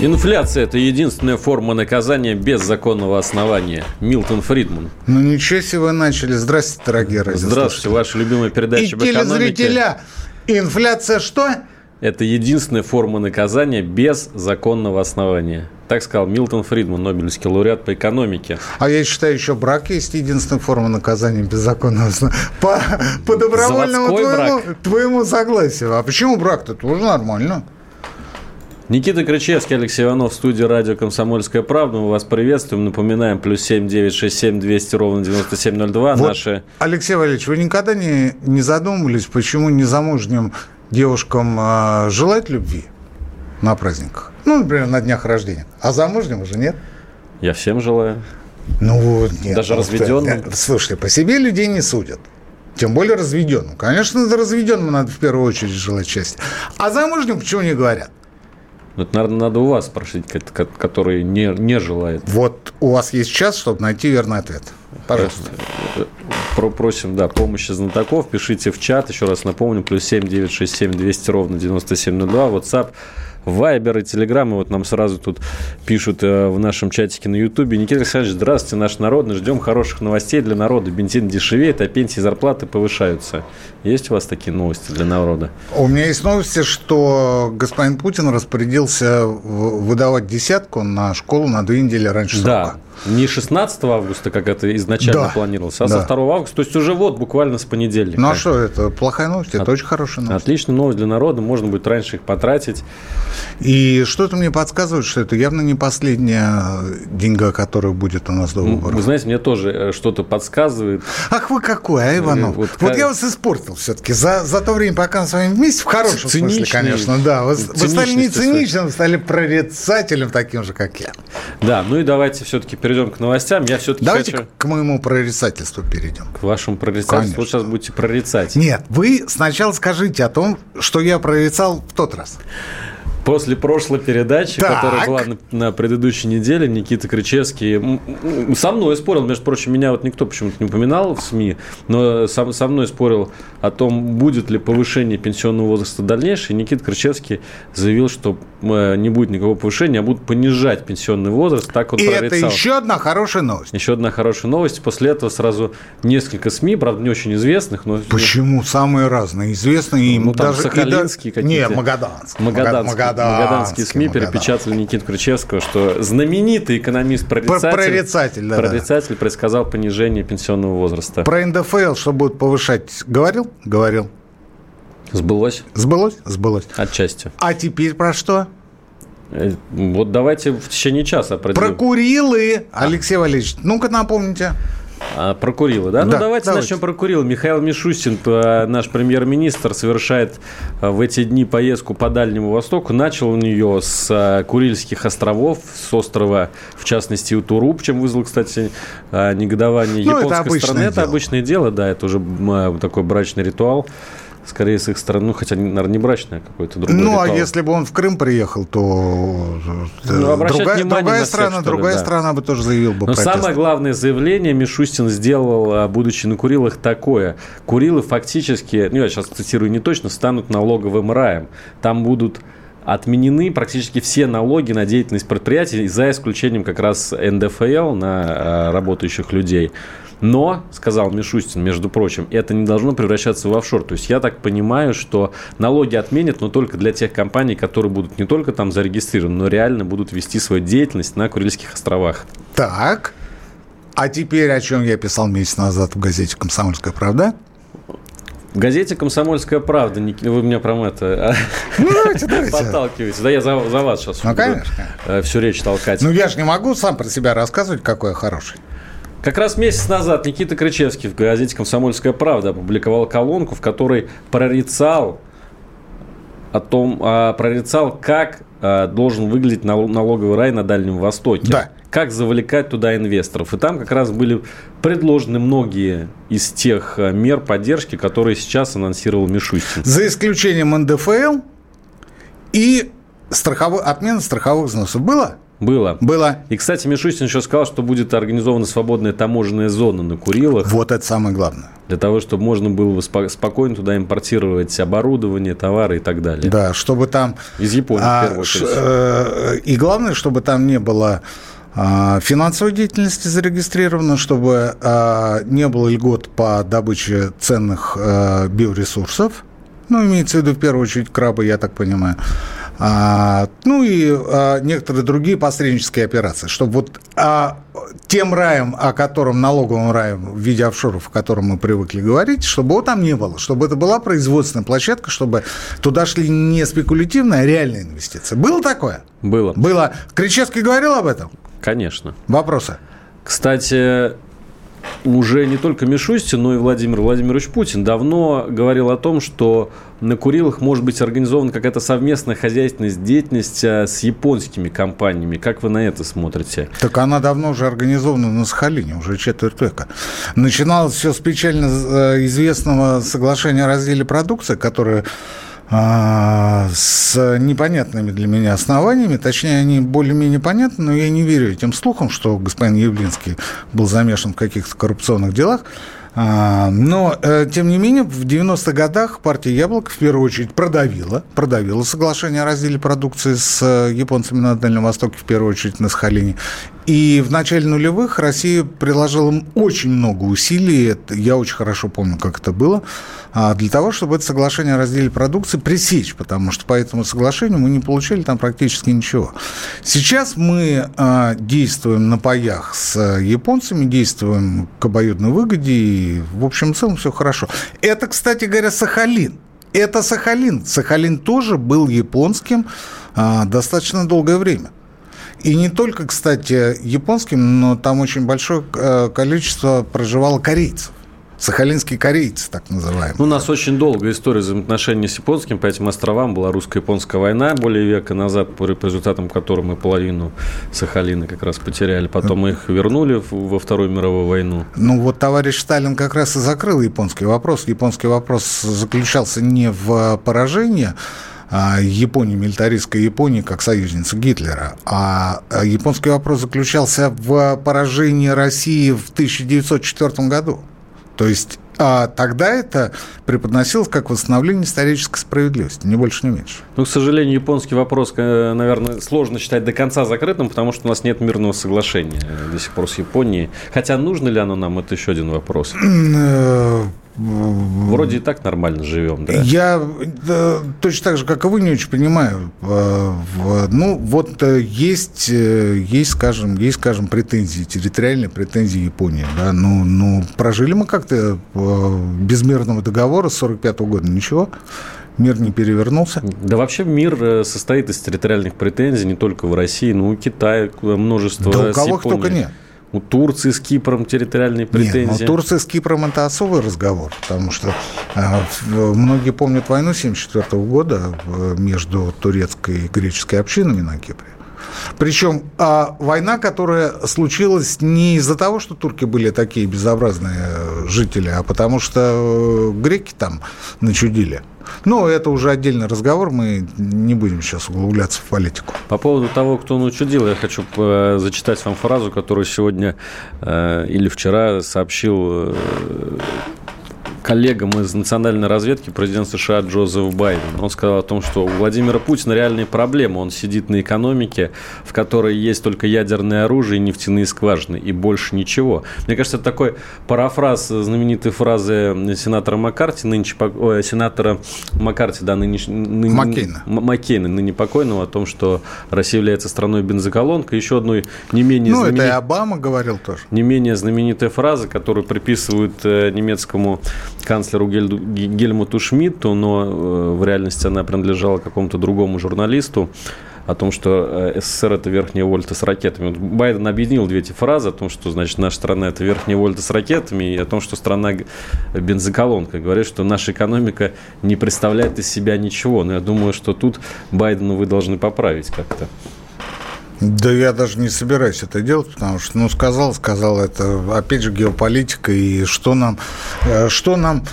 Инфляция – это единственная форма наказания без законного основания. Милтон Фридман. Ну ничего себе вы начали. Здравствуйте, дорогие радиослушатели. Здравствуйте, ваша любимая передача И об экономике. телезрителя. Инфляция что? Это единственная форма наказания без законного основания. Так сказал Милтон Фридман, Нобелевский лауреат по экономике. А я считаю, еще брак есть единственная форма наказания беззаконного. По, по добровольному Заводской твоему, брак. твоему согласию. А почему брак-то тоже нормально? Никита Крычевский, Алексей Иванов в студии радио «Комсомольская правда». Мы вас приветствуем. Напоминаем, плюс семь девять шесть семь двести ровно девяносто семь ноль два. Наши... Алексей Валерьевич, вы никогда не, не задумывались, почему незамужним девушкам а, желать любви на праздниках? Ну, например, на днях рождения. А замужним уже нет? Я всем желаю. Ну вот нет. Даже Ну, разведенным? да, Слушайте, по себе людей не судят. Тем более разведенным. Конечно, за разведенным надо в первую очередь желать счастья. А замужним почему не говорят? Это, наверное, надо у вас спросить, ко- ко- который не, не желает. Вот у вас есть час, чтобы найти верный ответ. Пожалуйста. Про- Просим, да, помощи знатоков. Пишите в чат. Еще раз напомню, плюс 7 967 200 ровно 9702. WhatsApp, Вайбер и Телеграм. И вот нам сразу тут пишут э, в нашем чатике на Ютубе. Никита Александрович, здравствуйте, наш народный. Ждем хороших новостей для народа. Бензин дешевеет, а пенсии и зарплаты повышаются. Есть у вас такие новости для народа? У меня есть новости, что господин Путин распорядился выдавать десятку на школу на две недели раньше Да. Не 16 августа, как это изначально Да. планировалось, а Да. со 2 августа. То есть уже вот буквально с понедельника. Ну а что, это плохая новость? Это очень хорошая новость. Отличная новость для народа. Можно будет раньше их потратить. И что-то мне подсказывает, что это явно не последняя деньга, которая будет у нас до выборов. Вы знаете, мне тоже э, что-то подсказывает. Ах вы какой, а, Иванов? Э, Вот, вот как- я вас испортил все-таки. За, за то время, пока мы с вами вместе, в хорошем смысле, Циничный. конечно, да. Вы, вы стали не циничным, стали прорицателем таким же, как я. Да, ну и давайте все-таки перейдем к новостям. Я все-таки Давайте хочу к, моему прорицательству перейдем. к вашему прорицательству. Конечно. Вот сейчас будете прорицать. Нет, вы сначала скажите о том, что я прорицал в тот раз. После прошлой передачи, Так. которая была на, на предыдущей неделе, Никита Кричевский м, со мной спорил, между прочим, меня вот никто почему-то не упоминал в СМИ, но со, со мной спорил о том, будет ли повышение пенсионного возраста дальнейшее. И Никита Кричевский заявил, что э, не будет никакого повышения, а будут понижать пенсионный возраст. Так он И прорицал. это еще одна хорошая новость. Еще одна хорошая новость. После этого сразу несколько СМИ, правда, не очень известных, но Почему? Самые разные, известные Ну, даже... и да- сахалинские какие-то. Не, Магаданские. Магаданские, магаданские СМИ перепечатали Никиту Кричевского, что знаменитый экономист-прорицатель, Прорицатель, да, да. прорицатель предсказал понижение пенсионного возраста. Про НДФЛ, что будут повышать, говорил? Говорил. Сбылось Сбылось? Сбылось. отчасти. А теперь про что? Э, Вот давайте в течение часа Про определим. Курилы, Алексей Валерьевич. Ну-ка напомните. А, про Курилы, да? Ну, Да, давайте, давайте. начнем про Курилы. Михаил Мишустин, э, наш премьер-министр, совершает э, в эти дни поездку по Дальнему Востоку. Начал он ее с э, Курильских островов, с острова, в частности, Утуруп, чем вызвал, кстати, негодование Ну, это японской обычное страны. Это дело. обычное дело, да, это уже такой брачный ритуал. Скорее, с их стороны, ну, хотя, наверное, не брачный, а какой-то другой Ну, а ритуал. если бы он в Крым приехал, то э, Ну, другая, другая всех, страна, ли, другая да. страна бы тоже заявил бы Но протест. самое главное заявление Мишустин сделал, а, будучи на Курилах, такое. Курилы фактически, ну я сейчас цитирую не точно, станут налоговым раем. Там будут отменены практически все налоги на деятельность предприятий, за исключением как раз НДФЛ на а, работающих людей. Но, сказал Мишустин, между прочим, это не должно превращаться в офшор. То есть я так понимаю, что налоги отменят, но только для тех компаний, которые будут не только там зарегистрированы, но реально будут вести свою деятельность на Курильских островах. Так. А теперь, о чем я писал месяц назад в газете «Комсомольская правда». В газете «Комсомольская правда», вы меня прям это Ну, давайте, давайте. подталкиваете. Да я за, за вас сейчас Ну, конечно. всю речь толкать. Ну, я же не могу сам про себя рассказывать, какой я хороший. Как раз месяц назад Никита Крычевский в газете «Комсомольская правда» опубликовал колонку, в которой прорицал о том, а, прорицал, как а, должен выглядеть нал- налоговый рай на Дальнем Востоке. Да. как завлекать туда инвесторов. И там как раз были предложены многие из тех э, мер поддержки, которые сейчас анонсировал Мишустин. За исключением НДФЛ и страховой, отмена страховых взносов. Было? Было. Было. И, кстати, Мишустин еще сказал, что будет организована свободная таможенная зона на Курилах. Вот это самое главное. Для того, чтобы можно было спокойно туда импортировать оборудование, товары и так далее. Да, чтобы там... Из Японии, а, в первую очередь. Э, и главное, чтобы там не было а, финансовой деятельности зарегистрировано, чтобы а, не было льгот по добыче ценных а, биоресурсов, ну, имеется в виду в первую очередь крабы, я так понимаю, а, ну и а, некоторые другие посреднические операции, чтобы вот а, тем раем, о котором, налоговым раем в виде офшоров, о котором мы привыкли говорить, чтобы его там не было, чтобы это была производственная площадка, чтобы туда шли не спекулятивные, а реальные инвестиции. Было такое? Было. Было. Кричевский говорил об этом? Конечно. Вопросы? Кстати, уже не только Мишустин, но и Владимир Владимирович Путин давно говорил о том, что на Курилах может быть организована какая-то совместная хозяйственная деятельность а, с японскими компаниями. Как вы на это смотрите? Так она давно уже организована на Сахалине, уже четверть века. Начиналось все с печально э, известного соглашения о разделе продукции, которое с непонятными для меня основаниями. Точнее, они более-менее понятны, но я не верю этим слухам, что господин Явлинский был замешан в каких-то коррупционных делах. А, но, э, тем не менее, в 90-х годах партия «Яблоко» в первую очередь продавила, продавила соглашение о разделе продукции с э, японцами на Дальнем Востоке, в первую очередь на Сахалине. И в начале нулевых Россия приложила очень много усилий, я очень хорошо помню, как это было, а, для того, чтобы это соглашение о разделе продукции пресечь, потому что по этому соглашению мы не получили там практически ничего. Сейчас мы а, действуем на паях с японцами, действуем к обоюдной выгоде, и в общем и целом все хорошо. Это, кстати говоря, Сахалин. Это Сахалин. Сахалин тоже был японским а, достаточно долгое время. И не только, кстати, японским, но там очень большое э, количество проживало корейцев. Сахалинские корейцы, так называемые. Ну, у нас очень долгая история взаимоотношений с японским. По этим островам была русско-японская война более века назад, по результатам которой мы половину Сахалина как раз потеряли. Потом мы их вернули во Вторую мировую войну. Ну, вот товарищ Сталин как раз и закрыл японский вопрос. Японский вопрос заключался не в поражении, Японии, милитаристской Японии, как союзница Гитлера. А, а японский вопрос заключался в поражении России в 1904 году. То есть а тогда это преподносилось как восстановление исторической справедливости, не больше, не меньше. Ну, к сожалению, японский вопрос, э, наверное, сложно считать до конца закрытым, потому что у нас нет мирного соглашения до сих пор с Японией. Хотя нужно ли оно нам, это еще один вопрос. Э, Вроде и так нормально живем, да? Я да, точно так же, как и вы, не очень понимаю. Э, ну, вот э, есть, э, есть, скажем, есть, скажем, претензии, территориальные претензии Японии. Да? Ну, ну, прожили мы как-то без мирного договора с 1945 года, ничего. Мир не перевернулся? Да вообще мир состоит из территориальных претензий не только в России, но и у Китая множество. Да у кого только нет. У Турции с Кипром территориальные претензии. Нет, ну, Турция с Кипром – это особый разговор, потому что э, многие помнят войну 1974 года э, между турецкой и греческой общинами на Кипре. Причем а, война, которая случилась не из-за того, что турки были такие безобразные жители, а потому что э, греки там начудили. Ну, это уже отдельный разговор, мы не будем сейчас углубляться в политику. По поводу того, кто начудил, я хочу э, зачитать вам фразу, которую сегодня э, или вчера сообщил э, коллегам из национальной разведки президент США Джозеф Байден. Он сказал о том, что у Владимира Путина реальные проблемы. Он сидит на экономике, в которой есть только ядерное оружие и нефтяные скважины, и больше ничего. Мне кажется, это такой парафраз знаменитой фразы сенатора Маккарти, нынче, ой, сенатора Маккарти, да, ныне, ныне, Маккейна. Маккейна, ныне покойного, о том, что Россия является страной бензоколонкой. Еще одной не менее Ну, знаменит... это и Обама говорил тоже. Не менее знаменитая фраза, которую приписывают э, немецкому канцлеру Гельмуту Шмидту, но э, в реальности она принадлежала какому-то другому журналисту о том, что э, СССР – это верхняя вольта с ракетами. Вот Байден объединил две эти фразы о том, что, значит, наша страна – это верхняя вольта с ракетами, и о том, что страна бензоколонка. Говорит, что наша экономика не представляет из себя ничего. Но я думаю, что тут Байдену вы должны поправить как-то. Да я даже не собираюсь это делать, потому что, ну, сказал, сказал, это, опять же, геополитика, и что нам, э, что нам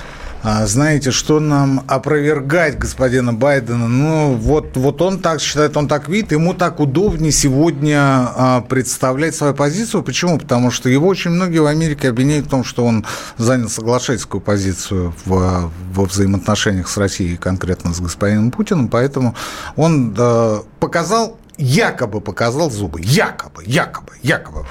а, знаете, что нам опровергать господина Байдена? Ну, вот, вот он так считает, он так видит, ему так удобнее сегодня а, представлять свою позицию. Почему? Потому что его очень многие в Америке обвиняют в том, что он занял соглашательскую позицию в, во взаимоотношениях с Россией, конкретно с господином Путиным, поэтому он показал якобы показал зубы. Якобы, якобы, якобы.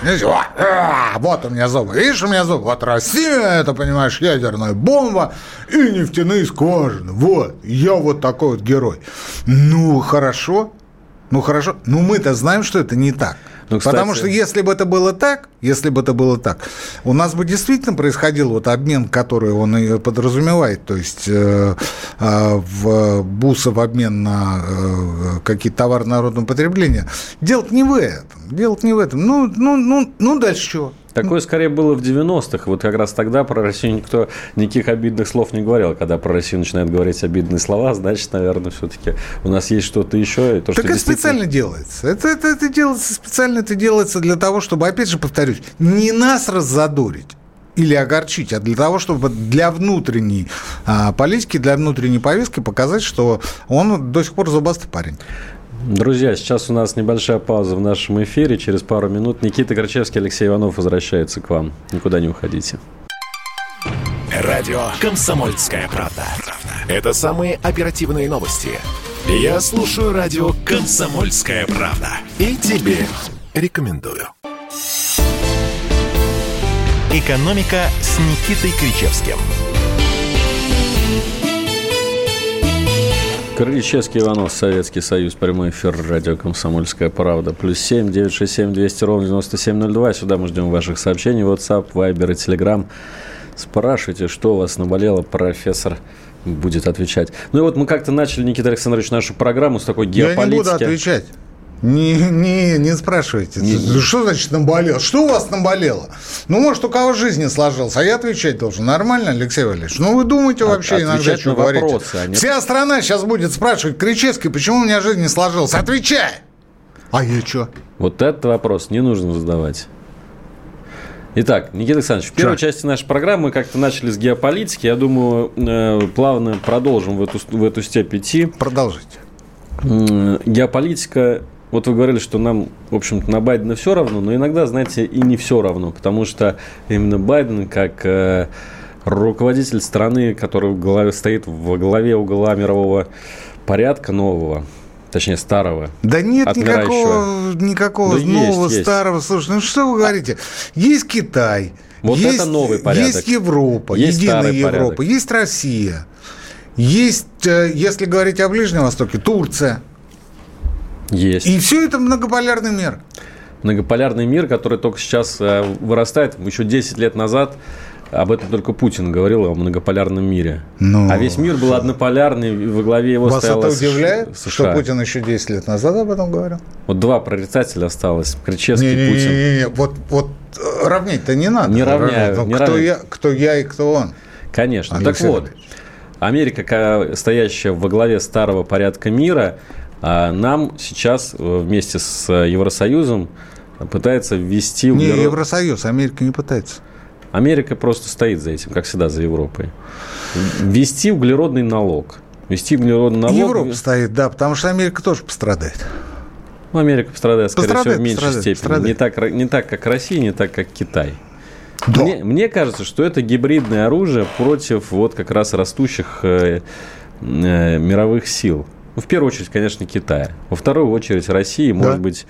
А, вот у меня зубы. Видишь, у меня зубы. Вот Россия, это, понимаешь, ядерная бомба и нефтяные скважины. Вот, я вот такой вот герой. Ну, хорошо. Ну, хорошо. Ну, мы-то знаем, что это не так. Ну, кстати... Потому что если бы это было так, если бы это было так, у нас бы действительно происходил вот обмен, который он и подразумевает, то есть э, э, в бусы в обмен на э, какие-то товары народного потребления. Дело не в этом. Дело не в этом. Ну, ну, ну, ну дальше чего? Такое скорее было в 90-х. Вот как раз тогда про Россию никто никаких обидных слов не говорил. Когда про Россию начинают говорить обидные слова, значит, наверное, все-таки у нас есть что-то еще. И то, так что это действительно... специально делается. Это, это, это делается специально, это делается для того, чтобы, опять же, повторюсь, не нас раззадорить или огорчить, а для того, чтобы для внутренней а, политики, для внутренней повестки показать, что он до сих пор зубастый парень. Друзья, сейчас у нас небольшая пауза в нашем эфире. Через пару минут Никита Горчевский, Алексей Иванов возвращается к вам. Никуда не уходите. Радио «Комсомольская правда». Это самые оперативные новости. Я слушаю радио «Комсомольская правда». И тебе рекомендую. «Экономика» с Никитой Кричевским – Крыльчевский Иванов, Советский Союз, прямой эфир, радио «Комсомольская правда». Плюс семь, девять, шесть, семь, двести, ровно девяносто семь, ноль два. Сюда мы ждем ваших сообщений. WhatsApp, Viber и Telegram. Спрашивайте, что у вас наболело, профессор будет отвечать. Ну и вот мы как-то начали, Никита Александрович, нашу программу с такой геополитики. Я не буду отвечать. Не, не, не спрашивайте. Не, не. Что значит наболело? Что у вас наболело? Ну, может, у кого жизнь не сложилась, а я отвечать должен. Нормально, Алексей Валерьевич? Ну, вы думаете вообще От, иногда, что говорите? Вопросы, а не... Вся страна сейчас будет спрашивать, Кричевский, почему у меня жизнь не сложилась? Отвечай! А я что? Вот этот вопрос не нужно задавать. Итак, Никита Александрович, в первой Что? части нашей программы мы как-то начали с геополитики. Я думаю, э, плавно продолжим в эту, в эту степь идти. Продолжите. Геополитика вот вы говорили, что нам, в общем-то, на Байдена все равно, но иногда, знаете, и не все равно, потому что именно Байден, как э, руководитель страны, который в голове, стоит во главе угла мирового порядка нового, точнее старого. Да нет никакого, никакого да нового, есть, старого. Есть. Слушай, ну что вы говорите? Есть Китай. Вот есть, это новый порядок. Есть Европа, есть единая Европа, порядок. есть Россия. Есть, э, если говорить о Ближнем Востоке, Турция. Есть. И все это многополярный мир. Многополярный мир, который только сейчас э, вырастает. Еще 10 лет назад об этом только Путин говорил, о многополярном мире. Ну, а весь мир был однополярный, во главе его Вас стояла это удивляет, США. что Путин еще 10 лет назад об этом говорил? Вот два прорицателя осталось, Кричевский Путин. Не, не, не, вот, вот э, равнять-то не надо. Не равняю. Не кто, равняю. Я, кто я и кто он. Конечно. Алексей так вот, Америка, стоящая во главе старого порядка мира, а нам сейчас э, вместе с Евросоюзом пытается ввести... Не Евросоюз, Америка не пытается. Америка просто стоит за этим, как всегда, за Европой. Ввести углеродный налог. Ввести углеродный налог... Европа стоит, да, потому что Америка тоже пострадает. Ну, Америка пострадает, скорее пострадает, всего, в меньшей пострадает, степени. Пострадает. Не, так, не так, как Россия, не так, как Китай. Да. Мне, мне кажется, что это гибридное оружие против вот как раз растущих э, э, мировых сил. Ну, в первую очередь, конечно, Китая. Во вторую очередь России, да. может быть,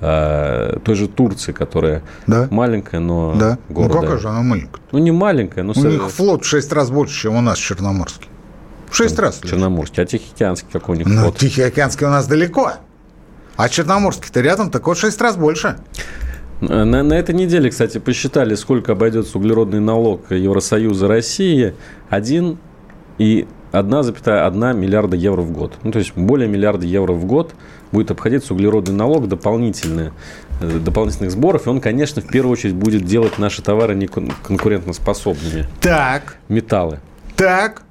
э, той же Турции, которая да. маленькая, но да. гордая. Ну, какая же она маленькая? Ну, не маленькая, но... У них флот в 6 раз больше, чем у нас Черноморский. В 6 раз. Черноморский. А Тихоокеанский какой у них ну, флот? Тихоокеанский у нас далеко. А Черноморский-то рядом, так вот 6 раз больше. На, на этой неделе, кстати, посчитали, сколько обойдется углеродный налог Евросоюза России. Один и 1,1 миллиарда евро в год. Ну, то есть более миллиарда евро в год будет обходиться углеродный налог дополнительные, э, дополнительных сборов. И он, конечно, в первую очередь будет делать наши товары неконкурентоспособными. Так. Металлы. Так.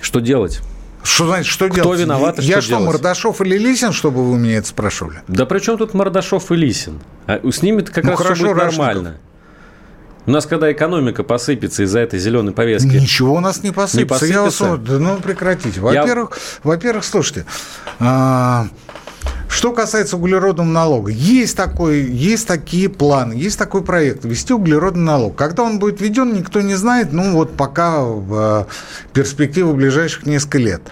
Что делать? Что значит, что Кто делать? виноват и Я что что, делать? Мордашов или Лисин, чтобы вы меня это спрашивали? Да при чем тут Мордашов и Лисин? А с ними-то как Ну, раз хорошо, все будет Рашников. нормально. У нас, когда экономика посыпется из-за этой зеленой повестки, Ничего у нас не посыпется. Не Я вас посыпется? умоляю. Да ну прекратите. Во-первых, во-первых, слушайте, а, что касается углеродного налога, есть, такой, есть такие планы, есть такой проект ввести углеродный налог. Когда он будет введен, никто не знает, ну вот пока в э, перспективу ближайших несколько лет.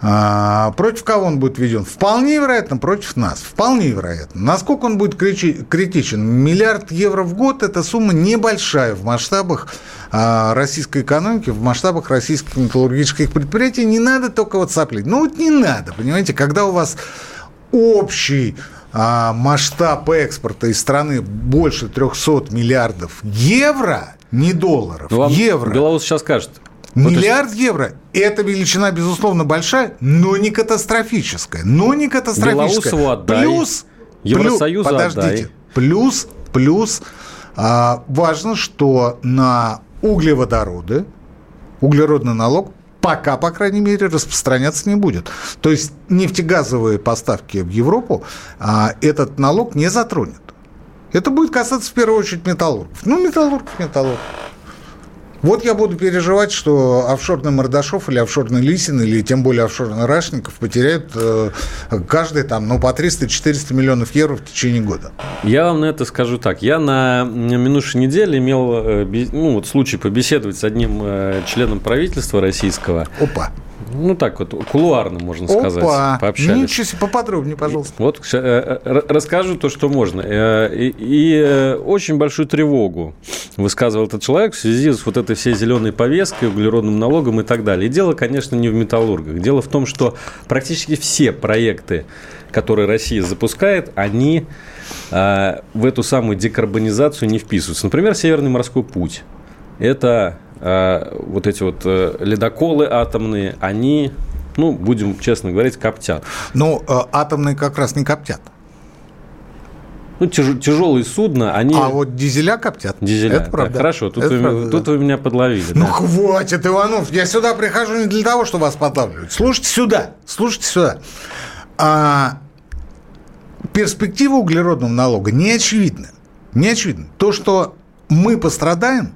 А, против кого он будет введен? Вполне вероятно, против нас. Вполне вероятно. Насколько он будет критичен? Миллиард евро в год – это сумма небольшая в масштабах а, российской экономики, в масштабах российских металлургических предприятий. Не надо только вот соплить. Ну вот не надо, понимаете, когда у вас общий а, масштаб экспорта из страны больше 300 миллиардов евро, не долларов, ну, вам евро. Беларусь сейчас скажет. Вот Миллиард евро – это величина, безусловно, большая, но не катастрофическая. Но не катастрофическая. Белоусову отдай. Плюс, Евросоюзу плюс, подождите, отдай. плюс, плюс, а, важно, что на углеводороды углеродный налог пока, по крайней мере, распространяться не будет. То есть нефтегазовые поставки в Европу а, этот налог не затронет. Это будет касаться в первую очередь металлургов. Ну, металлургов, металлургов. Вот я буду переживать, что офшорный Мордашов или офшорный Лисин, или тем более офшорный Рашников потеряют э, каждый там, ну, по 300-400 миллионов евро в течение года. Я вам на это скажу так. Я на минувшей неделе имел э, ну, вот случай побеседовать с одним э, членом правительства российского. Опа. Ну, так вот, кулуарно, можно сказать. Опа. Пообщались. Ничего себе, поподробнее, пожалуйста. Вот э, э, расскажу то, что можно. Э, И, и, очень большую тревогу высказывал этот человек в связи с вот этой всей зеленой повесткой, углеродным налогом и так далее. И дело, конечно, не в металлургах. Дело в том, что практически все проекты, которые Россия запускает, они э, в эту самую декарбонизацию не вписываются. Например, Северный морской путь. Это э, вот эти вот э, ледоколы атомные, они, ну, будем честно говорить, коптят. Ну, э, атомные как раз не коптят. Ну, тяж- тяжелые судна, они... А вот дизеля коптят. Дизеля. Это правда. Так, хорошо, тут, Это вы, правда, тут да. вы меня подловили. Ну да. хватит, Иванов, я сюда прихожу не для того, чтобы вас подлавливать. Слушайте сюда, слушайте сюда. А, перспектива углеродного налога не очевидна. Не очевидна. То, что мы пострадаем,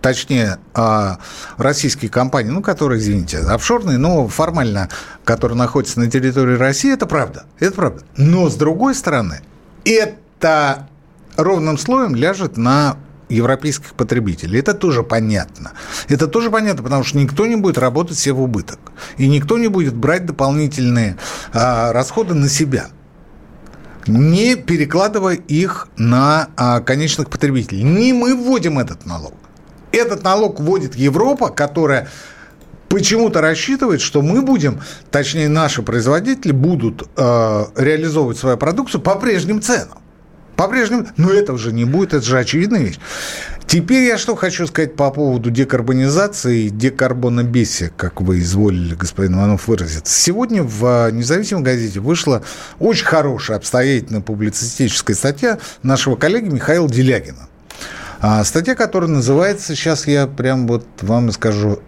точнее, а, российские компании, ну, которые, извините, офшорные, но формально, которые находятся на территории России, это правда. Это правда. Но, с другой стороны, это ровным слоем ляжет на европейских потребителей. Это тоже понятно. Это тоже понятно, потому что никто не будет работать себе в убыток. И никто не будет брать дополнительные а, расходы на себя не перекладывая их на а, конечных потребителей. Не мы вводим этот налог. Этот налог вводит Европа, которая почему-то рассчитывает, что мы будем, точнее наши производители будут э, реализовывать свою продукцию по прежним ценам. По-прежнему, но этого же не будет, это же очевидная вещь. Теперь я что хочу сказать по поводу декарбонизации и декарбонобесия, как вы изволили, господин Иванов, выразиться. Сегодня в а, независимой газете вышла очень хорошая, обстоятельная публицистическая статья нашего коллеги Михаила Делягина. А, Статья, которая называется, сейчас я прям вот вам скажу,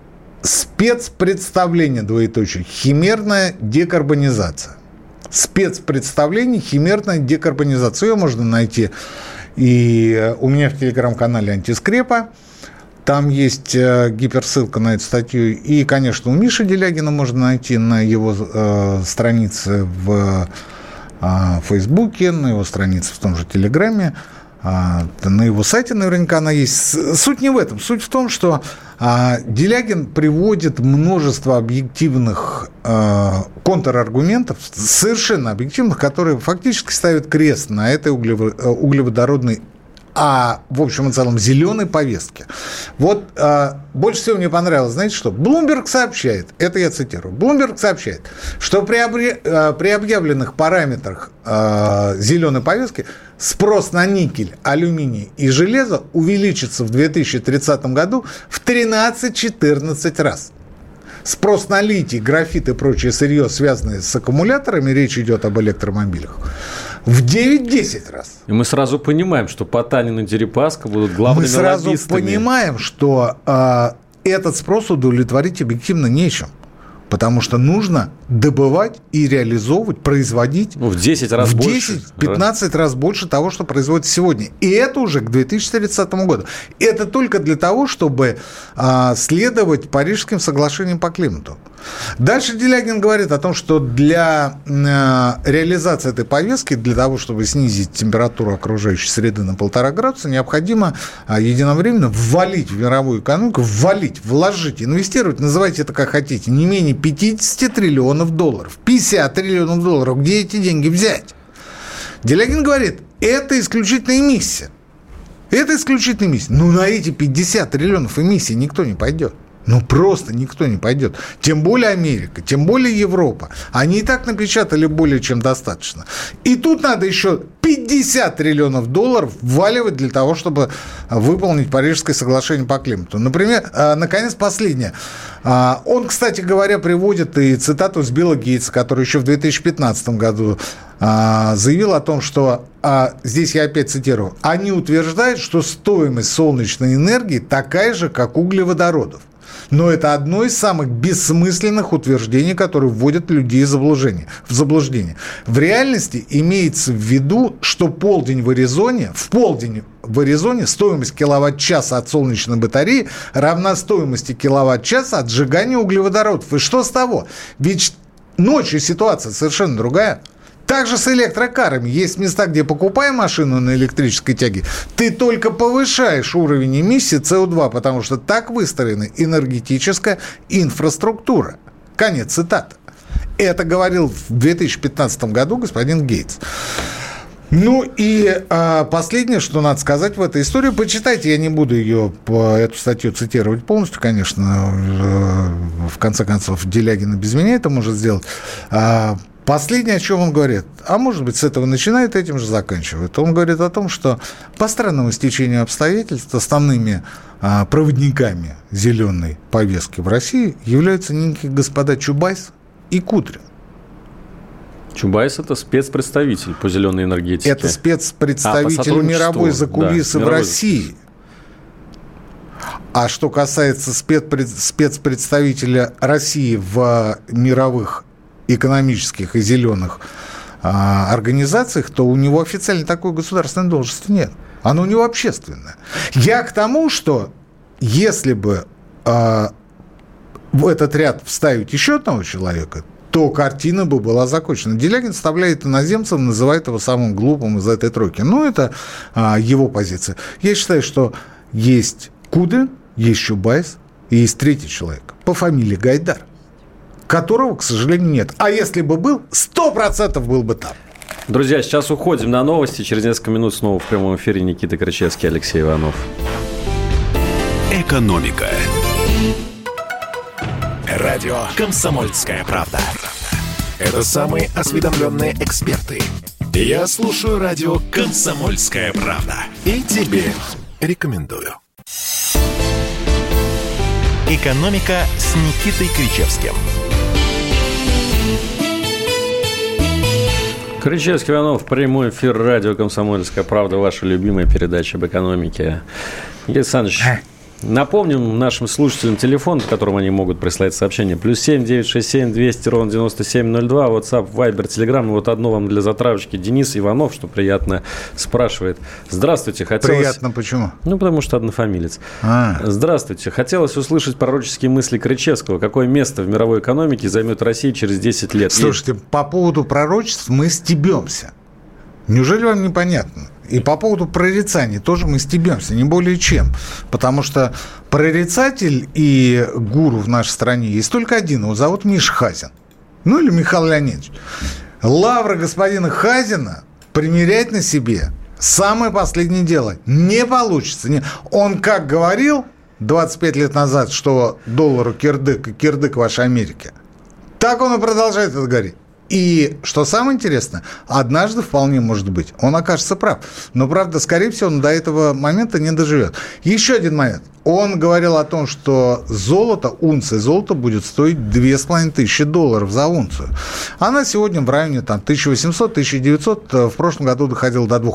спецпредставление, двоеточие, химерная декарбонизация. Спецпредставление, химерная декарбонизация. Ее можно найти и э, у меня в телеграм-канале «Антискрепа». Там есть э, гиперссылка на эту статью. И, конечно, у Миши Делягина можно найти на его э, странице в э, Фейсбуке, на его странице в том же Телеграме. А, на его сайте наверняка она есть. Суть не в этом. Суть в том, что а, Делягин приводит множество объективных а, контраргументов, совершенно объективных, которые фактически ставят крест на этой э, углеводородной а в общем и целом зеленой повестке. Вот а, больше всего мне понравилось, знаете что? Блумберг сообщает, это я цитирую, Блумберг сообщает, что при, обре- а, при объявленных параметрах а, зеленой повестки спрос на никель, алюминий и железо увеличится в 2030 году в 13-14 раз. Спрос на литий, графит и прочее сырье, связанное с аккумуляторами, речь идет об электромобилях, в 9-10 раз. И мы сразу понимаем, что Потанин и Дерипаска будут главными Мы сразу лоббистами. понимаем, что а, этот спрос удовлетворить объективно нечем. Потому что нужно добывать и реализовывать, производить ну, в 10 раз в больше. 10-15 раз больше того, что производится сегодня. И это уже к 2030 году. Это только для того, чтобы а, следовать Парижским соглашениям по климату. Дальше Делягин говорит о том, что для э, реализации этой повестки, для того, чтобы снизить температуру окружающей среды на полтора градуса, необходимо э, единовременно ввалить в мировую экономику, ввалить, вложить, инвестировать, называйте это как хотите, не менее 50 триллионов долларов. 50 триллионов долларов. Где эти деньги взять? Делягин говорит, это исключительная эмиссия. Это исключительная эмиссия. Но на эти 50 триллионов эмиссий никто не пойдет. Ну, просто никто не пойдет. Тем более Америка, тем более Европа. Они и так напечатали более чем достаточно. И тут надо еще 50 триллионов долларов вваливать для того, чтобы выполнить Парижское соглашение по климату. Например, а, наконец, последнее. А, он, кстати говоря, приводит и цитату с Билла Гейтса, который еще в 2015 году а, заявил о том, что, здесь я опять цитирую, они утверждают, что стоимость солнечной энергии такая же, как углеводородов. Но это одно из самых бессмысленных утверждений, которые вводят людей в заблуждение. В, заблуждение. в реальности имеется в виду, что полдень в Аризоне, в полдень в Аризоне стоимость киловатт-часа от солнечной батареи равна стоимости киловатт-часа от сжигания углеводородов. И что с того? Ведь ночью ситуация совершенно другая. Также с электрокарами. Есть места, где покупая машину на электрической тяге, ты только повышаешь уровень эмиссии СО2, потому что так выстроена энергетическая инфраструктура. Конец цитаты. Это говорил в 2015 году господин Гейтс. Ну и а, последнее, что надо сказать в этой истории, почитайте, я не буду ее, по, эту статью цитировать полностью, конечно, в конце концов, Делягина без меня это может сделать. А, Последнее, о чем он говорит, а может быть, с этого начинает, этим же заканчивает. Он говорит о том, что по странному стечению обстоятельств основными а, проводниками зеленой повестки в России являются некие господа Чубайс и Кудрин. Чубайс – это спецпредставитель по зеленой энергетике. Это спецпредставитель а, мировой закулисы да, в России. А что касается спецпредставителя России в мировых экономических и зеленых а, организациях, то у него официально такой государственной должности нет. Она у него общественная. Я к тому, что если бы а, в этот ряд вставить еще одного человека, то картина бы была закончена. Делягин вставляет иноземцев, называет его самым глупым из этой тройки. Ну, это а, его позиция. Я считаю, что есть Кудрин, есть Чубайс и есть третий человек по фамилии Гайдар которого, к сожалению, нет. А если бы был, сто процентов был бы там. Друзья, сейчас уходим на новости. Через несколько минут снова в прямом эфире Никита Крычевский, Алексей Иванов. Экономика. Радио «Комсомольская правда». Это самые осведомленные эксперты. Я слушаю радио «Комсомольская правда». И тебе рекомендую. «Экономика» с Никитой Кричевским – Кричевский Иванов, прямой эфир радио «Комсомольская правда», ваша любимая передача об экономике. Игорь Александрович, Напомним нашим слушателям телефон, по которому они могут прислать сообщение. Плюс семь девять шесть семь двести ровно девяносто семь ноль два. WhatsApp, Viber, Telegram. И вот одно вам для затравочки. Денис Иванов, что приятно, спрашивает. Здравствуйте. Хотелось... Приятно почему? Ну, потому что однофамилец. А. Здравствуйте. Хотелось услышать пророческие мысли Крычевского. Какое место в мировой экономике займет Россия через 10 лет? Слушайте, по поводу пророчеств мы стебемся. Неужели вам непонятно? И по поводу прорицаний тоже мы стебемся, не более чем. Потому что прорицатель и гуру в нашей стране есть только один, его зовут Миш Хазин. Ну или Михаил Леонидович. Лавра господина Хазина примерять на себе самое последнее дело. Не получится. Он как говорил 25 лет назад, что доллару кирдык и кирдык вашей Америки, так он и продолжает это говорить. И что самое интересное, однажды вполне может быть, он окажется прав. Но, правда, скорее всего, он до этого момента не доживет. Еще один момент. Он говорил о том, что золото, унция золота будет стоить 2500 долларов за унцию. Она сегодня в районе там, 1800-1900, в прошлом году доходила до 2.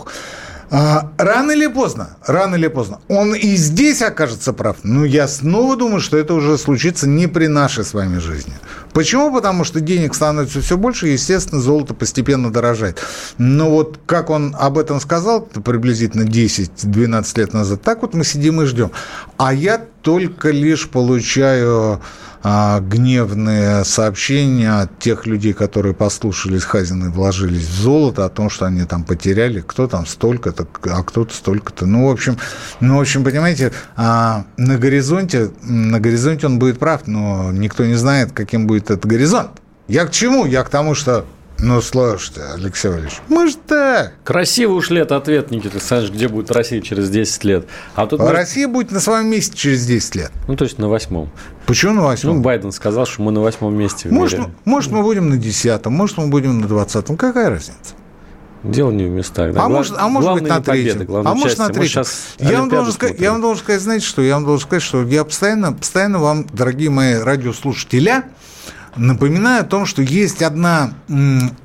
А, рано или поздно, рано или поздно, он и здесь окажется прав. Но я снова думаю, что это уже случится не при нашей с вами жизни. Почему? Потому что денег становится все больше, и, естественно, золото постепенно дорожает. Но вот как он об этом сказал приблизительно 10-12 лет назад, так вот мы сидим и ждем. А я только лишь получаю а, гневные сообщения от тех людей, которые послушались Хазина и вложились в золото, о том, что они там потеряли, кто там столько-то, а кто-то столько-то. Ну, в общем, ну, в общем, понимаете, а, на горизонте, на горизонте он будет прав, но никто не знает, каким будет этот горизонт. Я к чему? Я к тому, что ну, слушайте, Алексей Валерьевич, мы же так. Красиво ушли от ответа, Никита Александрович, где будет Россия через 10 лет. А тут а может... Россия будет на своем месте через 10 лет. Ну, то есть на восьмом. Почему на восьмом? Ну, Байден сказал, что мы на восьмом месте в может, мире. Может, мы будем на десятом, может, мы будем на двадцатом. Какая разница? Дело не в местах. Да? А, Глав... может, а может быть на третьем. Победа, а может на третьем. Я вам, должен сказать, я вам должен сказать, знаете что? Я вам должен сказать, что я постоянно, постоянно вам, дорогие мои радиослушателя, Напоминаю о том, что есть одна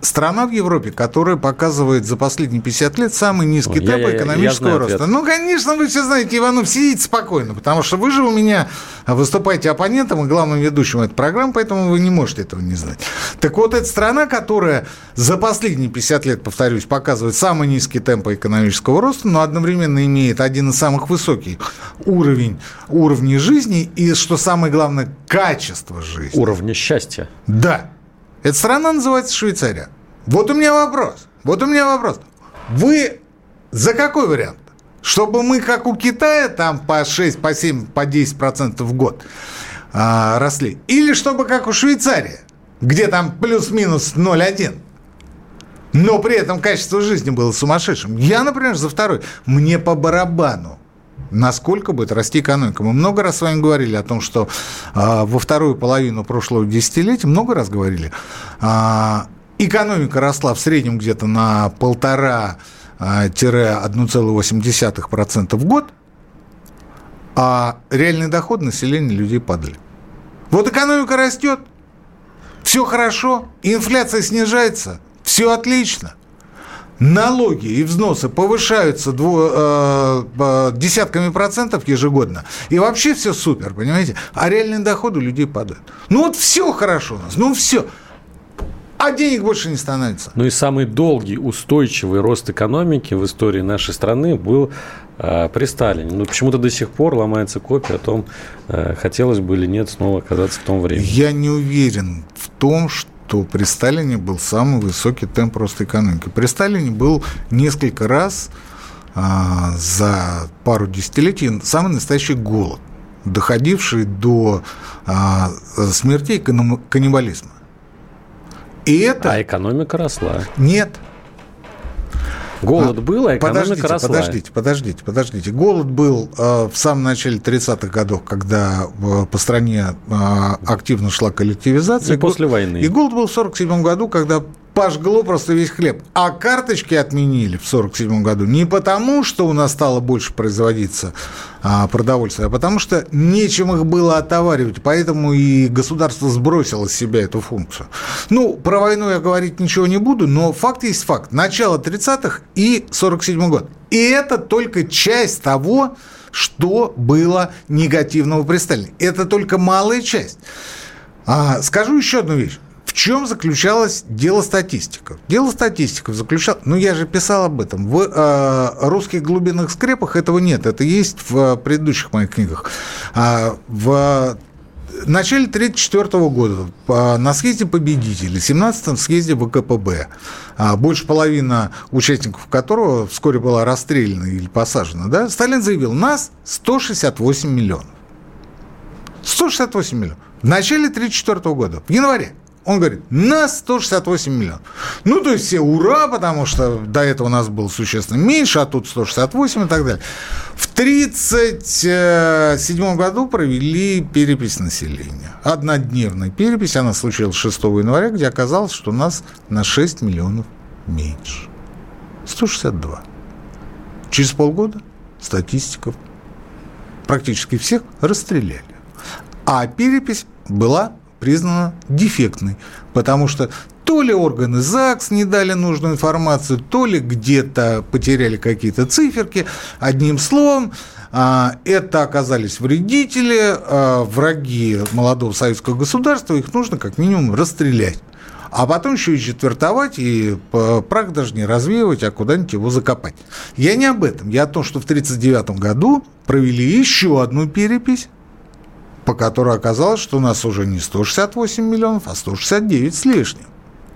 страна в Европе, которая показывает за последние 50 лет самый низкий темп я, экономического я роста. Ответ. Ну, конечно, вы все знаете, Иванов, сидите спокойно, потому что вы же у меня выступаете оппонентом и главным ведущим этой программы, поэтому вы не можете этого не знать. Так вот, эта страна, которая за последние 50 лет, повторюсь, показывает самый низкий темп экономического роста, но одновременно имеет один из самых высоких уровень, уровней жизни и, что самое главное, качество жизни. Уровня счастья счастья. Да. Эта страна называется Швейцария. Вот у меня вопрос. Вот у меня вопрос. Вы за какой вариант? Чтобы мы, как у Китая, там по 6, по 7, по 10 процентов в год а, росли? Или чтобы, как у Швейцарии, где там плюс-минус 0,1? Но при этом качество жизни было сумасшедшим. Я, например, за второй. Мне по барабану насколько будет расти экономика. Мы много раз с вами говорили о том, что э, во вторую половину прошлого десятилетия, много раз говорили, э, экономика росла в среднем где-то на полтора-1,8% в год, а реальный доход населения людей падали. Вот экономика растет, все хорошо, инфляция снижается, все отлично налоги и взносы повышаются дво, э, э, десятками процентов ежегодно, и вообще все супер, понимаете? А реальные доходы у людей падают. Ну вот все хорошо у нас, ну все. А денег больше не становится. Ну и самый долгий, устойчивый рост экономики в истории нашей страны был э, при Сталине. Ну, почему-то до сих пор ломается копия о том, э, хотелось бы или нет снова оказаться в том времени. Я не уверен в том, что что при Сталине был самый высокий темп роста экономики. При Сталине был несколько раз а, за пару десятилетий самый настоящий голод, доходивший до а, смертей каннибализма. И это... А экономика росла. Нет, Голод а, был, а экономика подождите, росла. Подождите, подождите, подождите. Голод был э, в самом начале 30-х годов, когда э, по стране э, активно шла коллективизация. И, и после войны. И голод был в 47 году, когда пожгло просто весь хлеб. А карточки отменили в 1947 году не потому, что у нас стало больше производиться а, продовольствия, а потому что нечем их было отоваривать. Поэтому и государство сбросило с себя эту функцию. Ну, про войну я говорить ничего не буду, но факт есть факт. Начало 30-х и 47 год. И это только часть того, что было негативного при Сталине. Это только малая часть. А, скажу еще одну вещь. В чем заключалось дело статистиков? Дело статистиков заключалось... Ну, я же писал об этом. В э, русских глубинных скрепах этого нет. Это есть в предыдущих моих книгах. А, в начале 1934 года на съезде победителей, 17-м съезде ВКПБ, а, больше половины участников которого вскоре была расстреляна или посажена, да, Сталин заявил, нас 168 миллионов. 168 миллионов. В начале 1934 года, в январе. Он говорит, нас 168 миллионов. Ну, то есть все ура, потому что до этого у нас было существенно меньше, а тут 168 и так далее. В 1937 году провели перепись населения. Однодневная перепись, она случилась 6 января, где оказалось, что нас на 6 миллионов меньше. 162. Через полгода статистиков практически всех расстреляли. А перепись была признана дефектной, потому что То ли органы ЗАГС не дали нужную информацию, то ли где-то потеряли какие-то циферки. Одним словом, а, это оказались вредители, а, враги молодого советского государства, их нужно как минимум расстрелять. А потом еще и четвертовать, и прах даже не развеивать, а куда-нибудь его закопать. Я не об этом. Я о том, что в 1939 году провели еще одну перепись, по которой оказалось, что у нас уже не 168 миллионов, а 169 с лишним.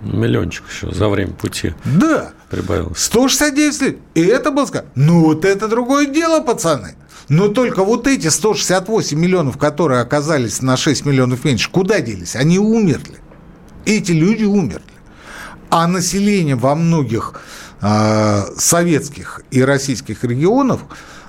Миллиончик еще за время пути. Да. Прибавилось. 169 с лишним. И это было сказано. Ну, вот это другое дело, пацаны. Но только вот эти 168 миллионов, которые оказались на 6 миллионов меньше, куда делись? Они умерли. Эти люди умерли. А население во многих э, советских и российских регионах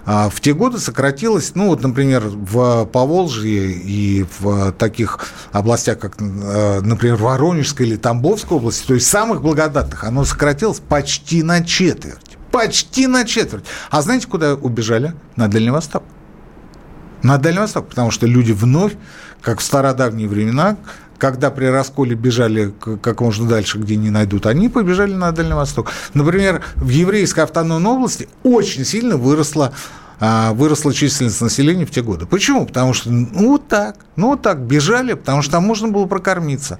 э, в те годы сократилось, ну вот, например, в Поволжье и в таких областях, как, э, например, Воронежской или Тамбовской области, то есть самых благодатных, оно сократилось почти на четверть. Почти на четверть. А знаете, куда убежали? На Дальний Восток. На Дальний Восток, потому что люди вновь, как в стародавние времена, когда при расколе бежали как можно дальше, где не найдут, они побежали на Дальний Восток. Например, в еврейской автономной области очень сильно выросла а, выросла численность населения в те годы. Почему? Потому что, ну, вот так, ну, вот так, бежали, потому что там можно было прокормиться.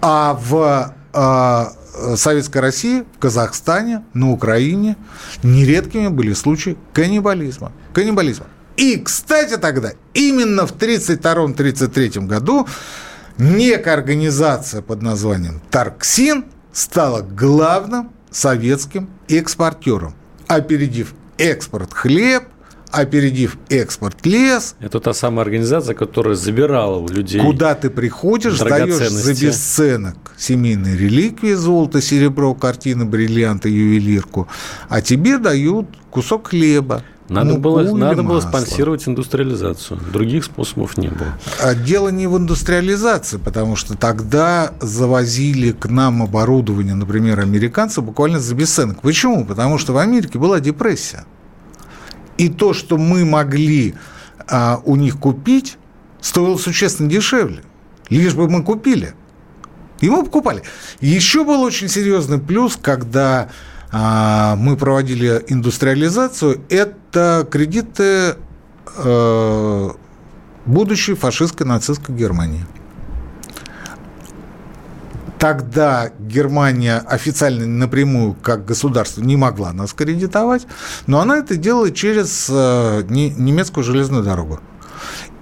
А в а, Советской России, в Казахстане, на Украине нередкими были случаи каннибализма. Каннибализма. И, кстати, тогда, именно в 1932-1933 году некая организация под названием Тарксин стала главным советским экспортером, опередив экспорт хлеб, опередив экспорт лес. Это та самая организация, которая забирала у людей. Куда ты приходишь, сдаешь за бесценок семейные реликвии, золото, серебро, картины, бриллианты, ювелирку, а тебе дают кусок хлеба. Надо, муку было, надо было спонсировать индустриализацию. Других способов не было. А дело не в индустриализации, потому что тогда завозили к нам оборудование, например, американцы буквально за бесценок. Почему? Потому что в Америке была депрессия. И то, что мы могли а, у них купить, стоило существенно дешевле. Лишь бы мы купили. И мы покупали. Еще был очень серьезный плюс, когда мы проводили индустриализацию, это кредиты а, будущей фашистской нацистской Германии. Тогда Германия официально напрямую как государство не могла нас кредитовать, но она это делала через э, немецкую железную дорогу.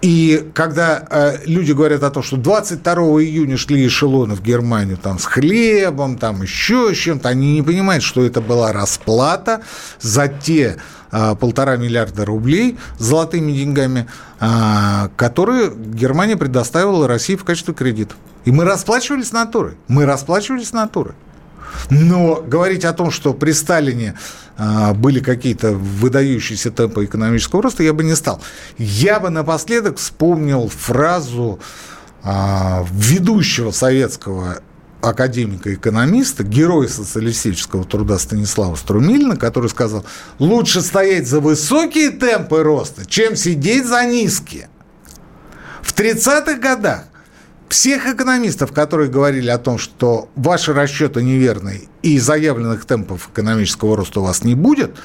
И когда э, люди говорят о том, что 22 июня шли эшелоны в Германию там, с хлебом, там еще с чем-то, они не понимают, что это была расплата за те э, полтора миллиарда рублей золотыми деньгами, э, которые Германия предоставила России в качестве кредитов. И мы расплачивались натурой. Мы расплачивались натурой. Но говорить о том, что при Сталине а, были какие-то выдающиеся темпы экономического роста, я бы не стал. Я бы напоследок вспомнил фразу а, ведущего советского академика-экономиста, героя социалистического труда Станислава Струмилина, который сказал, лучше стоять за высокие темпы роста, чем сидеть за низкие. В 30-х годах всех экономистов, которые говорили о том, что ваши расчеты неверные и заявленных темпов экономического роста у вас не будет,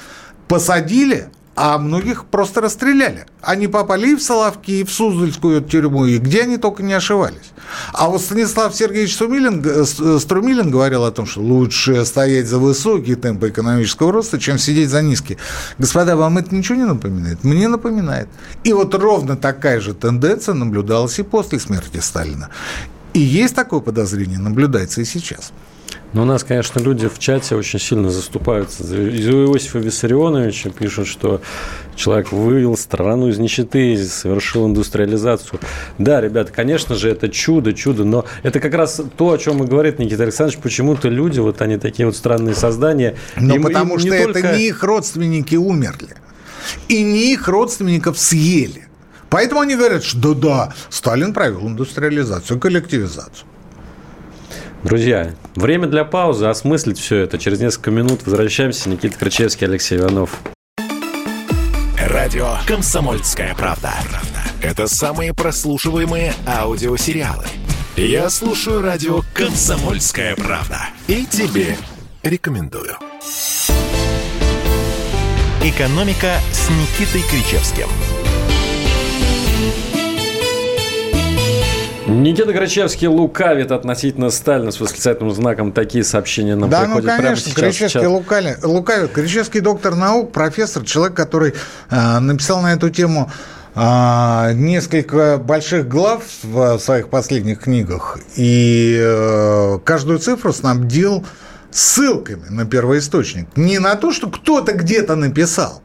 посадили а многих просто расстреляли. Они попали и в Соловки, и в Суздальскую тюрьму, и где они только не ошивались. А вот Станислав Сергеевич Струмилин, э, э, Струмилин говорил о том, что лучше стоять за высокие темпы экономического роста, чем сидеть за низкие. Господа, вам это ничего не напоминает? Мне напоминает. И вот ровно такая же тенденция наблюдалась и после смерти Сталина. И есть такое подозрение, наблюдается и сейчас. Но у нас, конечно, люди в чате очень сильно заступаются за Иосифа Виссарионовича, пишут, что человек вывел страну из нищеты, совершил индустриализацию. Да, ребята, конечно же, это чудо, чудо, но это как раз то, о чем и говорит Никита Александрович, почему-то люди, вот они такие вот странные создания. Но им, потому им что не только... это не их родственники умерли, и не их родственников съели. Поэтому они говорят, что да, Сталин провел индустриализацию, коллективизацию. Друзья, время для паузы, осмыслить все это. Через несколько минут возвращаемся. Никита Крычевский, Алексей Иванов. Радио «Комсомольская правда». Это самые прослушиваемые аудиосериалы. Я слушаю радио «Комсомольская правда». И тебе рекомендую. «Экономика» с Никитой Кричевским. Никита Кричевский лукавит относительно Сталина с восклицательным знаком. Такие сообщения нам да, ну, приходят конечно, прямо сейчас. Кричевский лукали, лукавит. Кричевский доктор наук, профессор, человек, который э, написал на эту тему э, несколько больших глав в своих последних книгах. И э, каждую цифру снабдил ссылками на первоисточник. Не на то, что кто-то где-то написал,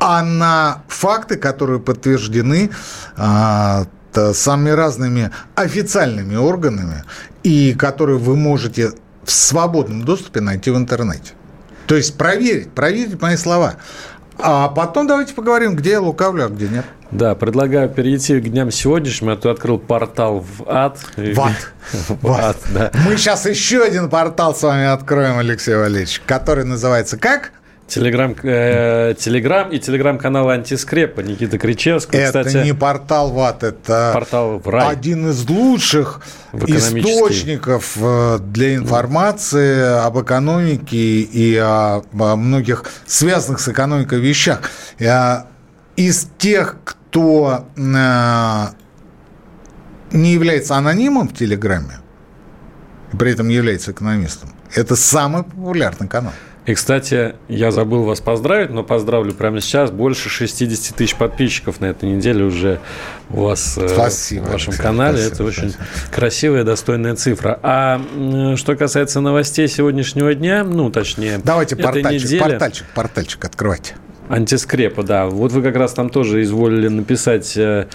а на факты, которые подтверждены э, самыми разными официальными органами, и которые вы можете в свободном доступе найти в интернете. То есть проверить, проверить мои слова. А потом давайте поговорим, где я лукавлю, а где нет. Да, предлагаю перейти к дням сегодняшним. Я тут открыл портал в ад. В ад. В ад, да. Мы сейчас еще один портал с вами откроем, Алексей Валерьевич, который называется как? Телеграм, э, Телеграм и телеграм-канал Антискрепа Никита Кричевского. Это кстати, не портал ВАТ, это портал в рай. один из лучших источников э, для информации об экономике и о, многих связанных с экономикой вещах. Из тех, кто э, не является анонимом в Телеграме, при этом является экономистом, это самый популярный канал. И, кстати, я забыл вас поздравить, но поздравлю прямо сейчас. Больше 60 тысяч подписчиков на этой неделе уже у вас э, спасибо, в вашем Алексей, канале. Спасибо, Это очень спасибо. красивая, достойная цифра. А что касается новостей сегодняшнего дня, ну, точнее, Давайте портальчик, недели, портальчик, портальчик открывайте. Антискрепа, да. Вот вы как раз там тоже изволили написать э,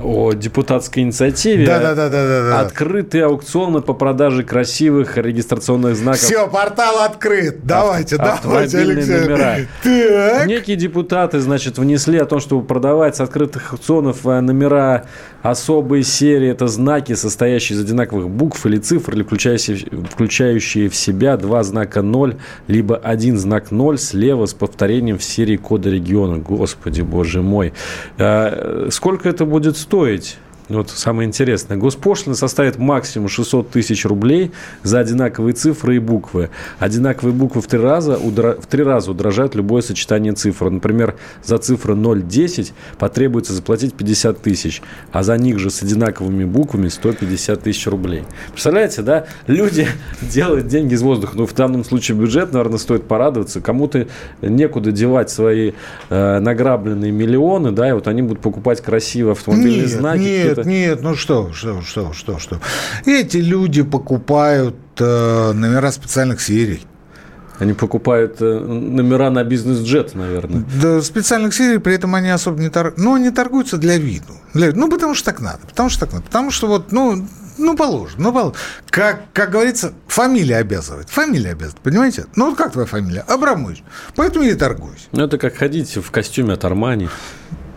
о депутатской инициативе. Да, да, да, да, да, да. Открытые аукционы по продаже красивых регистрационных знаков. Все, портал открыт. Давайте, Ав- давайте, Алексей. номера. Так. Некие депутаты, значит, внесли о том, чтобы продавать с открытых аукционов э, номера особой серии. Это знаки, состоящие из одинаковых букв или цифр, или включающие, включающие в себя два знака 0, либо один знак 0 слева с повторением в серии кода кода региона. Господи, боже мой. А, сколько это будет стоить? Вот самое интересное. Госпошлина составит максимум 600 тысяч рублей за одинаковые цифры и буквы. Одинаковые буквы в три раза, в три раза удорожают любое сочетание цифр. Например, за цифру 0,10 потребуется заплатить 50 тысяч, а за них же с одинаковыми буквами 150 тысяч рублей. Представляете, да? Люди делают деньги из воздуха. Ну, в данном случае бюджет, наверное, стоит порадоваться. Кому-то некуда девать свои э, награбленные миллионы, да, и вот они будут покупать красивые автомобильные нет, знаки. Нет, нет, ну что, что, что, что, что. Эти люди покупают э, номера специальных серий. Они покупают э, номера на бизнес-джет, наверное. Да, специальных серий, при этом они особо не торгуются. Ну, они торгуются для виду. Для... Ну, потому что так надо. Потому что так надо. Потому что вот, ну, ну, положено. Ну, положено. Как, как говорится, фамилия обязывает. Фамилия обязывает, понимаете? Ну, вот как твоя фамилия? Абрамович. Поэтому я и торгуюсь. Ну, это как ходить в костюме от Армани.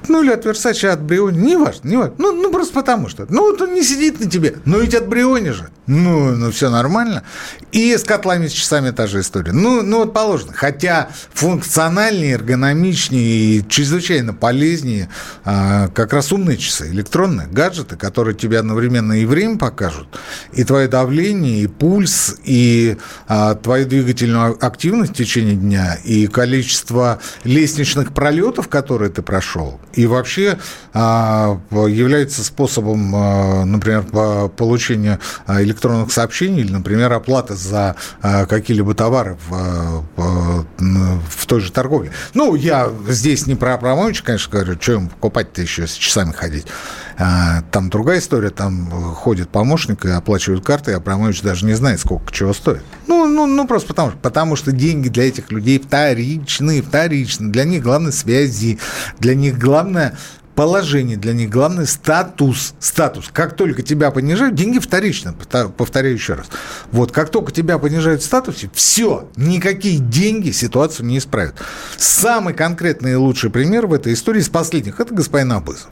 Ну, или от Версача, от Бриони, не важно, не важно. Ну, ну, просто потому что. Ну, вот он не сидит на тебе, но ведь от Бриони же. Ну, ну, все нормально. И с котлами, с часами та же история. Ну, ну вот положено. Хотя функциональнее, эргономичнее и чрезвычайно полезнее а, как раз умные часы, электронные гаджеты, которые тебе одновременно и время покажут, и твое давление, и пульс, и а, твою двигательную активность в течение дня, и количество лестничных пролетов, которые ты прошел, и вообще а, является способом, а, например, получения электронных сообщений или, например, оплаты за какие-либо товары в, в той же торговле. Ну, я здесь не про Абрамовича, конечно, говорю, что ему покупать-то еще с часами ходить. Там другая история, там ходит помощник и оплачивают карты, и Абрамович даже не знает, сколько чего стоит. Ну, ну, ну просто потому, потому что деньги для этих людей вторичны, вторичны. Для них главное связи, для них главное положение для них, главное статус. Статус. Как только тебя понижают, деньги вторично, повторяю еще раз. Вот, как только тебя понижают в статусе, все, никакие деньги ситуацию не исправят. Самый конкретный и лучший пример в этой истории из последних – это господин Абызов.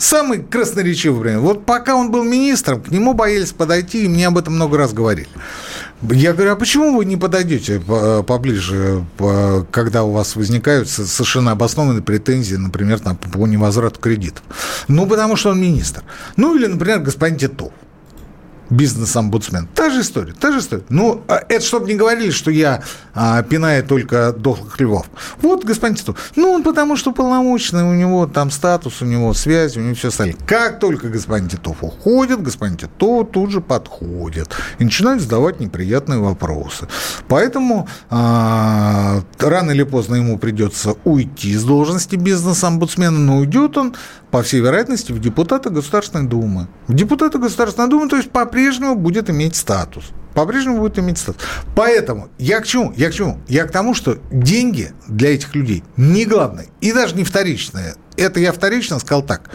Самый красноречивый пример. Вот пока он был министром, к нему боялись подойти, и мне об этом много раз говорили. Я говорю, а почему вы не подойдете поближе, когда у вас возникают совершенно обоснованные претензии, например, там, по невозврату кредитов? Ну, потому что он министр. Ну, или, например, господин Титов. Бизнес-омбудсмен. Та же история, та же история. Ну, а это чтобы не говорили, что я а, пинаю только дохлых львов. Вот, господин Титов, ну, он потому что полномочный, у него там статус, у него связь, у него все остальное. Как только господин Титов уходит, господин Титов тут же подходит и начинает задавать неприятные вопросы. Поэтому а, рано или поздно ему придется уйти с должности бизнес-омбудсмена, но уйдет он, по всей вероятности, в депутаты Государственной Думы. В депутаты Государственной Думы, то есть по-прежнему будет иметь статус. По-прежнему будет иметь статус. Поэтому я к чему? Я к чему? Я к тому, что деньги для этих людей не главное и даже не вторичное. Это я вторично сказал так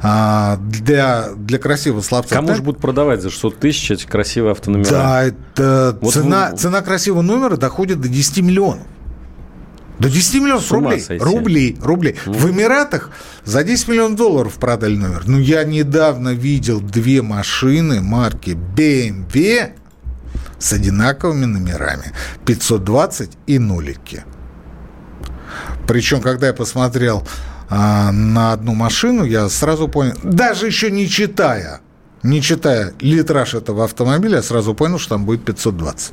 а, для, для красивого словца. Кому же будут продавать за 600 тысяч эти красивые автономера? Да, это вот цена, вы... цена красивого номера доходит до 10 миллионов. До 10 миллионов рублей. Сойти. Рублей, рублей. В Эмиратах за 10 миллионов долларов продали номер. Ну, я недавно видел две машины марки BMW с одинаковыми номерами. 520 и нулики. Причем, когда я посмотрел а, на одну машину, я сразу понял, даже еще не читая, не читая литраж этого автомобиля, я сразу понял, что там будет 520.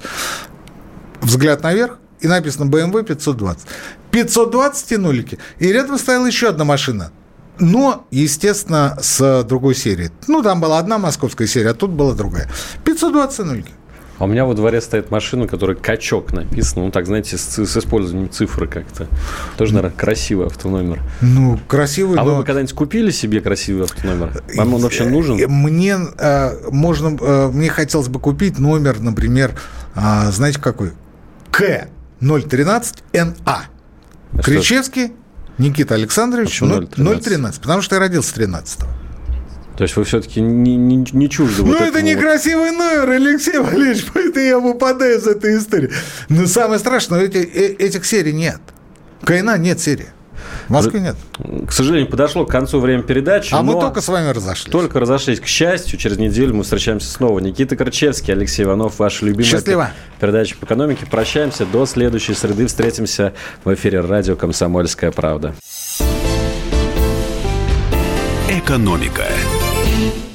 Взгляд наверх, и написано BMW 520. 520 и нулики. И рядом стояла еще одна машина. Но, естественно, с другой серии. Ну, там была одна московская серия, а тут была другая. 520 и нулики. А у меня во дворе стоит машина, которая качок написано. Ну, так, знаете, с, с использованием цифры как-то. Тоже, наверное, красивый автономер. Ну, красивый, А но... вы когда-нибудь купили себе красивый автономер? Вам он вообще нужен? Мне, э, можно, э, мне хотелось бы купить номер, например, э, знаете, какой? К 013 НА. Кричевский Никита Александрович 013. 013, потому что я родился 13 -го. То есть вы все-таки не, не, не чужды Ну, вот это некрасивый вот... номер, Алексей Валерьевич, поэтому я выпадаю из этой истории. Но самое страшное, эти, э, этих серий нет. Кайна нет серии. В Москве нет. К сожалению, подошло к концу время передачи. А мы только с вами разошлись. Только разошлись. К счастью, через неделю мы встречаемся снова. Никита Корчевский, Алексей Иванов, ваши любимые Счастливо. передачи по экономике. Прощаемся. До следующей среды. Встретимся в эфире радио «Комсомольская правда». Экономика.